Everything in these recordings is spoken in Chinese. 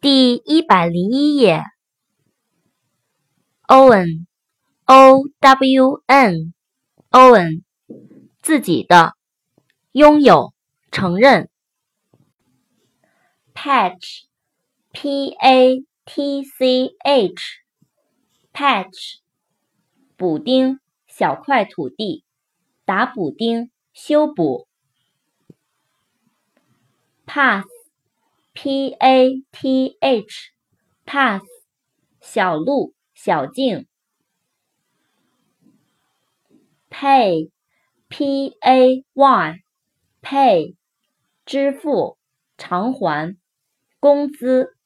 第一百零一页。Own，O W N，Own，自己的，拥有，承认。Patch，P A T C H，Patch，补丁，小块土地，打补丁，修补，pass。P a t h path 小路，小径。Pay，P A Y，Pay，支付，偿还，工资。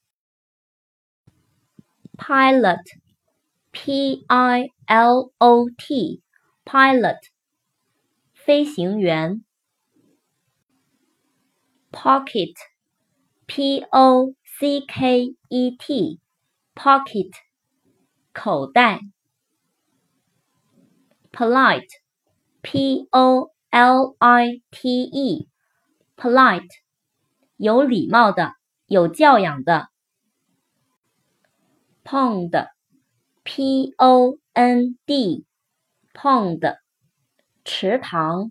Pilot，P I L O T，Pilot，飞行员。pocket Pocket，P O C K E T，Pocket，口袋。Polite，P O L I T E，Polite，有礼貌的，有教养的。Pond，P O N D，Pond，池塘。